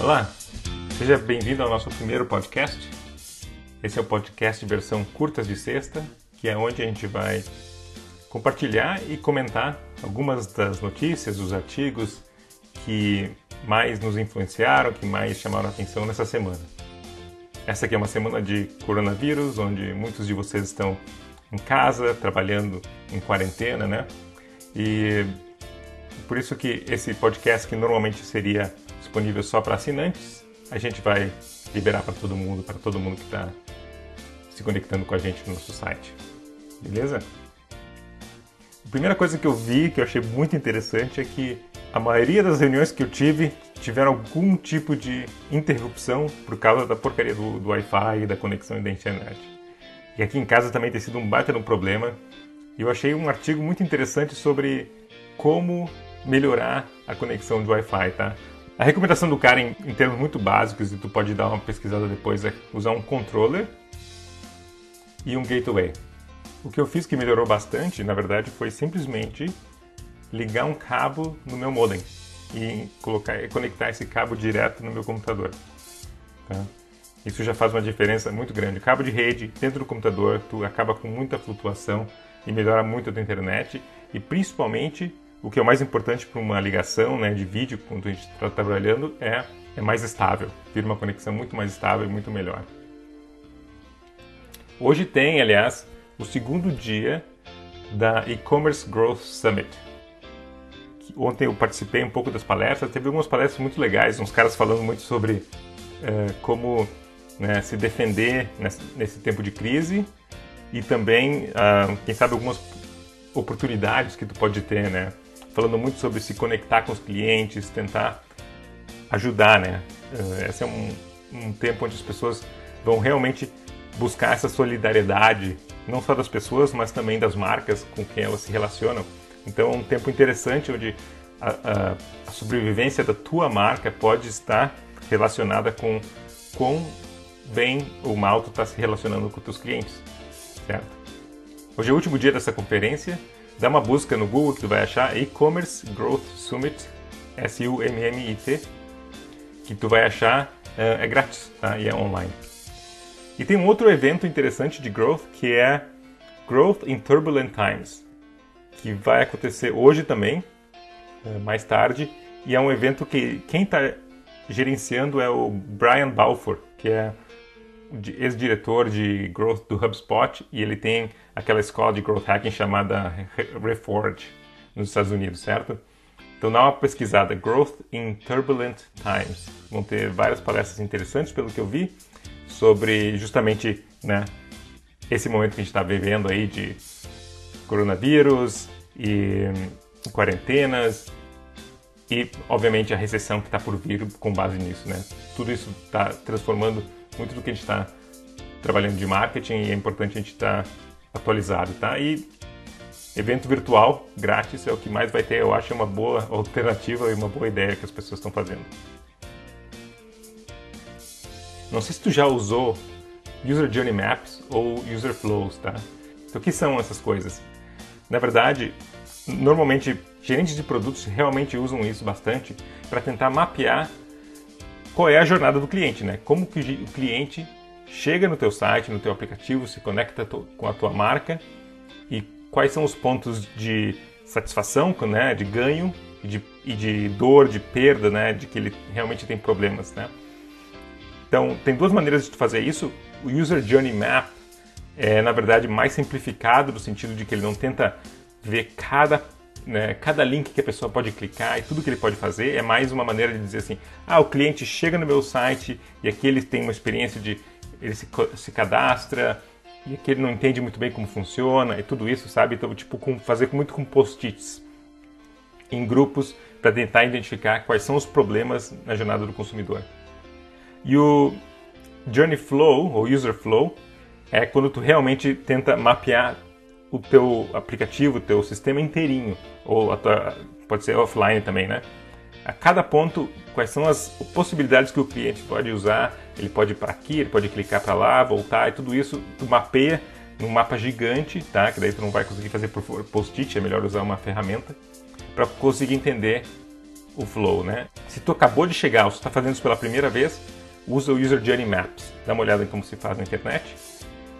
Olá, seja bem-vindo ao nosso primeiro podcast. Esse é o podcast versão curtas de sexta, que é onde a gente vai compartilhar e comentar algumas das notícias, dos artigos que mais nos influenciaram, que mais chamaram a atenção nessa semana. Essa aqui é uma semana de coronavírus, onde muitos de vocês estão em casa, trabalhando em quarentena, né? E por isso que esse podcast que normalmente seria disponível só para assinantes, a gente vai liberar para todo mundo, para todo mundo que está se conectando com a gente no nosso site. Beleza? A primeira coisa que eu vi, que eu achei muito interessante, é que a maioria das reuniões que eu tive tiveram algum tipo de interrupção por causa da porcaria do, do Wi-Fi e da conexão da internet. E aqui em casa também tem sido um baita um problema. E eu achei um artigo muito interessante sobre como melhorar a conexão do Wi-Fi, tá? A recomendação do cara, em, em, termos muito básicos, e tu pode dar uma pesquisada depois, é usar um controller e um gateway. O que eu fiz que melhorou bastante, na verdade, foi simplesmente ligar um cabo no meu modem e colocar, conectar esse cabo direto no meu computador. Tá? Isso já faz uma diferença muito grande. Cabo de rede dentro do computador, tu acaba com muita flutuação e melhora muito a tua internet e principalmente o que é o mais importante para uma ligação né, de vídeo, quando a gente está trabalhando, é, é mais estável. Vira uma conexão muito mais estável e muito melhor. Hoje tem, aliás, o segundo dia da E-Commerce Growth Summit. Ontem eu participei um pouco das palestras, teve algumas palestras muito legais, uns caras falando muito sobre uh, como né, se defender nesse, nesse, tempo de crise e também, uh, quem sabe, algumas oportunidades que tu pode ter, né? Falando muito sobre se conectar com os clientes, tentar ajudar, né? Eh, esse é um, um tempo onde as pessoas vão realmente buscar essa solidariedade, não só das pessoas, mas também das marcas com quem elas se relacionam. Então é um tempo interessante onde a, a, a sobrevivência da tua marca pode estar relacionada com quão bem ou mal tu está se relacionando com os teus clientes, certo? Hoje é o último dia dessa conferência Dá uma busca no Google que tu vai achar E-Commerce Growth Summit, S-U-M-M-I-T, que tu vai achar, é, é grátis tá? e é online. E tem um outro evento interessante de growth que é Growth in Turbulent Times, que vai acontecer hoje também, é, mais tarde, e é um evento que quem está gerenciando é o Brian Balfour, que é ex-diretor de growth do HubSpot e ele tem aquela escola de growth hacking chamada Reforge nos Estados Unidos, certo? Então dá uma pesquisada, Growth in Turbulent Times. Vão ter várias palestras interessantes, pelo que eu vi, sobre justamente né, esse momento que a gente está vivendo aí de coronavírus e quarentenas e, obviamente, a recessão que está por vir com base nisso, né? Tudo isso está transformando muito do que a gente está trabalhando de marketing e é importante a gente estar tá atualizado, tá? E evento virtual grátis é o que mais vai ter, eu acho é uma boa alternativa e uma boa ideia que as pessoas estão fazendo. Não sei se tu já usou User Journey Maps ou User Flows, tá? Então, o que são essas coisas? Na verdade, normalmente gerentes de produtos realmente usam isso bastante para tentar mapear qual é a jornada do cliente, né? Como que o cliente chega no teu site, no teu aplicativo, se conecta com a tua marca e quais são os pontos de satisfação, né, de ganho e de, e de dor, de perda, né, de que ele realmente tem problemas, né? Então, tem duas maneiras de fazer isso. O User Journey Map é, na verdade, mais simplificado no sentido de que ele não tenta ver cada né, cada link que a pessoa pode clicar e tudo que ele pode fazer é mais uma maneira de dizer assim, ah, o cliente chega no meu site e aqui ele tem uma experiência de ele se, se cadastra e aqui ele não entende muito bem como funciona e tudo isso, sabe? Então, tipo, com, fazer muito com post-its em grupos para tentar identificar quais são os problemas na jornada do consumidor. E o Journey Flow, ou User Flow, é quando tu realmente tenta mapear o teu aplicativo, o teu sistema inteirinho, ou tua, pode ser offline também, né? A cada ponto, quais são as possibilidades que o cliente pode usar? Ele pode ir para aqui, ele pode clicar para lá, voltar, e tudo isso tu mapeia num mapa gigante, tá? Que daí tu não vai conseguir fazer por post-it, é melhor usar uma ferramenta para conseguir entender o flow, né? Se tu acabou de chegar ou se está fazendo isso pela primeira vez, usa o User Journey Maps. Dá uma olhada em como se faz na internet.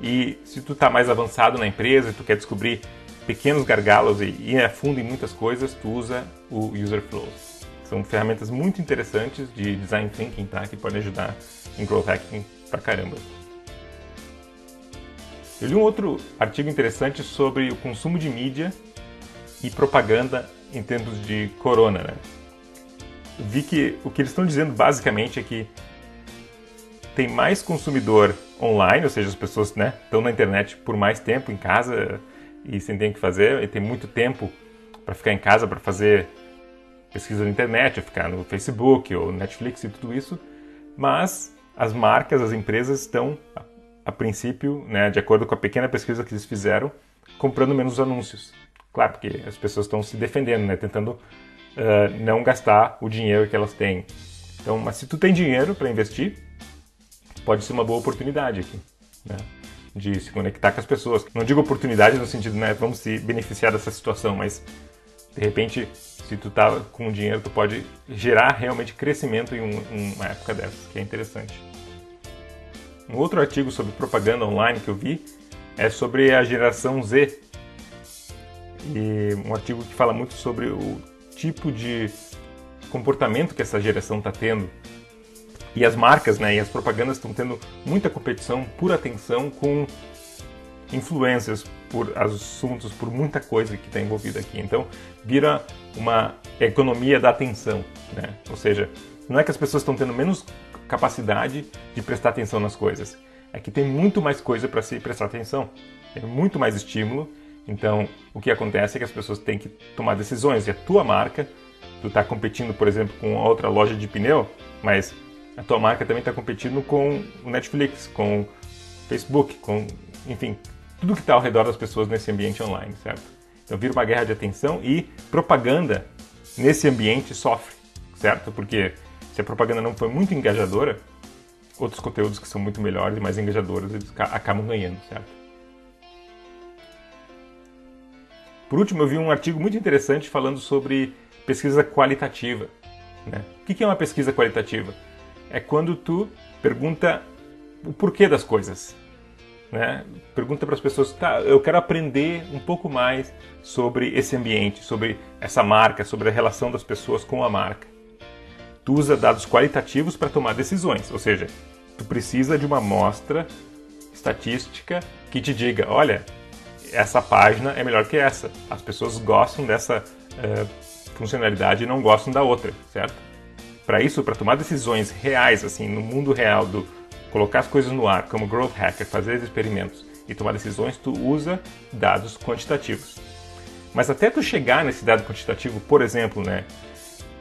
E se tu está mais avançado na empresa e tu quer descobrir pequenos gargalos e ir a fundo em muitas coisas, tu usa o User Flows. São ferramentas muito interessantes de design thinking, tá? Que podem ajudar em growth hacking pra caramba. Eu li um outro artigo interessante sobre o consumo de mídia e propaganda em tempos de corona, né? Vi que o que eles estão dizendo basicamente é que tem mais consumidor online, ou seja, as pessoas né, estão na internet por mais tempo em casa e sem ter que fazer, e tem muito tempo para ficar em casa para fazer pesquisa na internet, ficar no Facebook ou Netflix e tudo isso, mas as marcas, as empresas estão, a, a princípio, né, de acordo com a pequena pesquisa que eles fizeram, comprando menos anúncios. Claro, porque as pessoas estão se defendendo, né, tentando uh, não gastar o dinheiro que elas têm. Então, mas se tu tem dinheiro para investir, pode ser uma boa oportunidade aqui, né? De se conectar com as pessoas. Não digo oportunidade no sentido, né, vamos se beneficiar dessa situação, mas de repente, se tu tá com dinheiro, tu pode gerar realmente crescimento em um, uma época dessas, que é interessante. Um outro artigo sobre propaganda online que eu vi é sobre a geração Z. E um artigo que fala muito sobre o tipo de comportamento que essa geração está tendo e as marcas né, e as propagandas estão tendo muita competição por atenção com influências, por assuntos, por muita coisa que está envolvida aqui. Então, vira uma economia da atenção. Né? Ou seja, não é que as pessoas estão tendo menos capacidade de prestar atenção nas coisas, é que tem muito mais coisa para se prestar atenção, tem muito mais estímulo. Então, o que acontece é que as pessoas têm que tomar decisões e a tua marca, tu está competindo, por exemplo, com outra loja de pneu, mas a tua marca também está competindo com o Netflix, com o Facebook, com, enfim, tudo que está ao redor das pessoas nesse ambiente online, certo? Então vira uma guerra de atenção e propaganda nesse ambiente sofre, certo? Porque se a propaganda não for muito engajadora, outros conteúdos que são muito melhores e mais engajadores eles acabam ganhando, certo? Por último, eu vi um artigo muito interessante falando sobre pesquisa qualitativa. Né? O que é uma pesquisa qualitativa? É quando tu pergunta o porquê das coisas. Né? Pergunta para as pessoas, tá, eu quero aprender um pouco mais sobre esse ambiente, sobre essa marca, sobre a relação das pessoas com a marca. Tu usa dados qualitativos para tomar decisões, ou seja, tu precisa de uma amostra estatística que te diga, olha, essa página é melhor que essa. As pessoas gostam dessa uh, funcionalidade e não gostam da outra, certo? Para isso, para tomar decisões reais, assim, no mundo real do colocar as coisas no ar, como growth hacker, fazer experimentos e tomar decisões, tu usa dados quantitativos. Mas até tu chegar nesse dado quantitativo, por exemplo, né,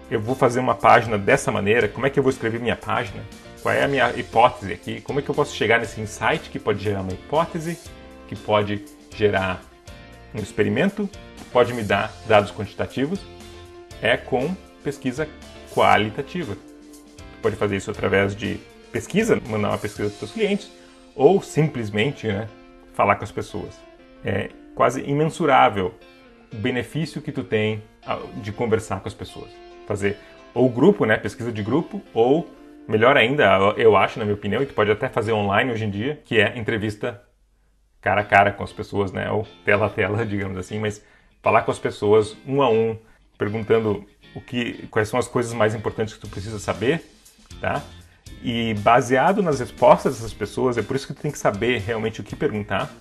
eu vou fazer uma página dessa maneira, como é que eu vou escrever minha página? Qual é a minha hipótese aqui? Como é que eu posso chegar nesse insight que pode gerar uma hipótese, que pode gerar um experimento, que pode me dar dados quantitativos? É com pesquisa qualitativa. Tu pode fazer isso através de pesquisa, mandar uma pesquisa para os clientes, ou simplesmente né, falar com as pessoas. É quase imensurável o benefício que tu tem de conversar com as pessoas. Fazer ou grupo, né, pesquisa de grupo, ou melhor ainda, eu acho, na minha opinião, e tu pode até fazer online hoje em dia, que é entrevista cara a cara com as pessoas, né, ou tela a tela, digamos assim, mas falar com as pessoas um a um, perguntando o que, quais são as coisas mais importantes que tu precisa saber, tá? E baseado nas respostas dessas pessoas, é por isso que tu tem que saber realmente o que perguntar,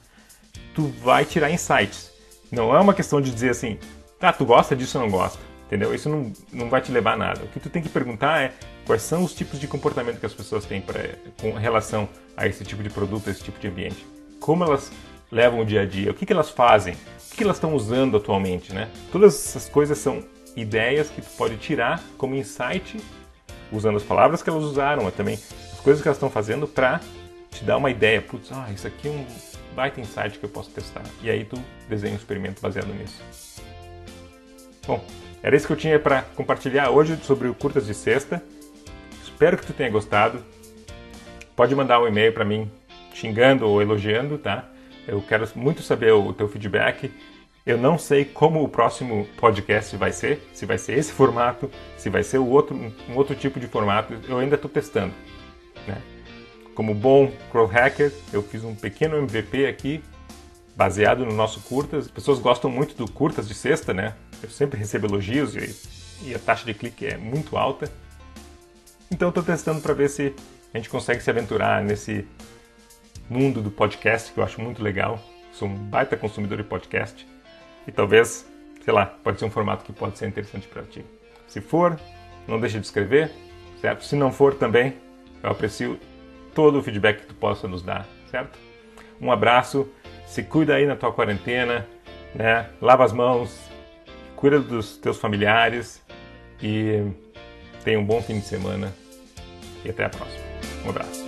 tu vai tirar insights. Não é uma questão de dizer assim, tá, tu gosta disso ou não gosta, entendeu? Isso não, não vai te levar a nada. O que tu tem que perguntar é quais são os tipos de comportamento que as pessoas têm pra, com relação a esse tipo de produto, a esse tipo de ambiente. Como elas levam o dia a dia, o que, que elas fazem, o que, que elas estão usando atualmente, né? Todas essas coisas são ideias que tu pode tirar como insight, usando as palavras que elas usaram, mas também as coisas que elas estão fazendo para te dar uma ideia. Putz, ah, isso aqui é um baita insight que eu posso testar. E aí tu desenha um experimento baseado nisso. Bom, era isso que eu tinha para compartilhar hoje sobre o Curtas de Sexta. Espero que tu tenha gostado. Pode mandar um e-mail para mim xingando ou elogiando, tá? Eu quero muito saber o teu feedback Eu não sei como o próximo podcast vai ser, se vai ser esse formato, se vai ser o outro, um outro tipo de formato. Eu ainda estou testando. Né? Como bom Crow Hacker, eu fiz um pequeno MVP aqui, baseado no nosso curtas. As pessoas gostam muito do curtas de sexta, né? Eu sempre recebo elogios e, e a taxa de clique é muito alta. Então estou testando para ver se a gente consegue se aventurar nesse mundo do podcast que eu acho muito legal. Sou um baita consumidor de podcast e talvez, sei lá, pode ser um formato que pode ser interessante para ti. Se for, não deixe de escrever, certo? Se não for também, eu aprecio todo o feedback que tu possa nos dar, certo? Um abraço, se cuida aí na tua quarentena, né? Lava as mãos, cuida dos teus familiares e tenha um bom fim de semana e até a próxima. Um abraço.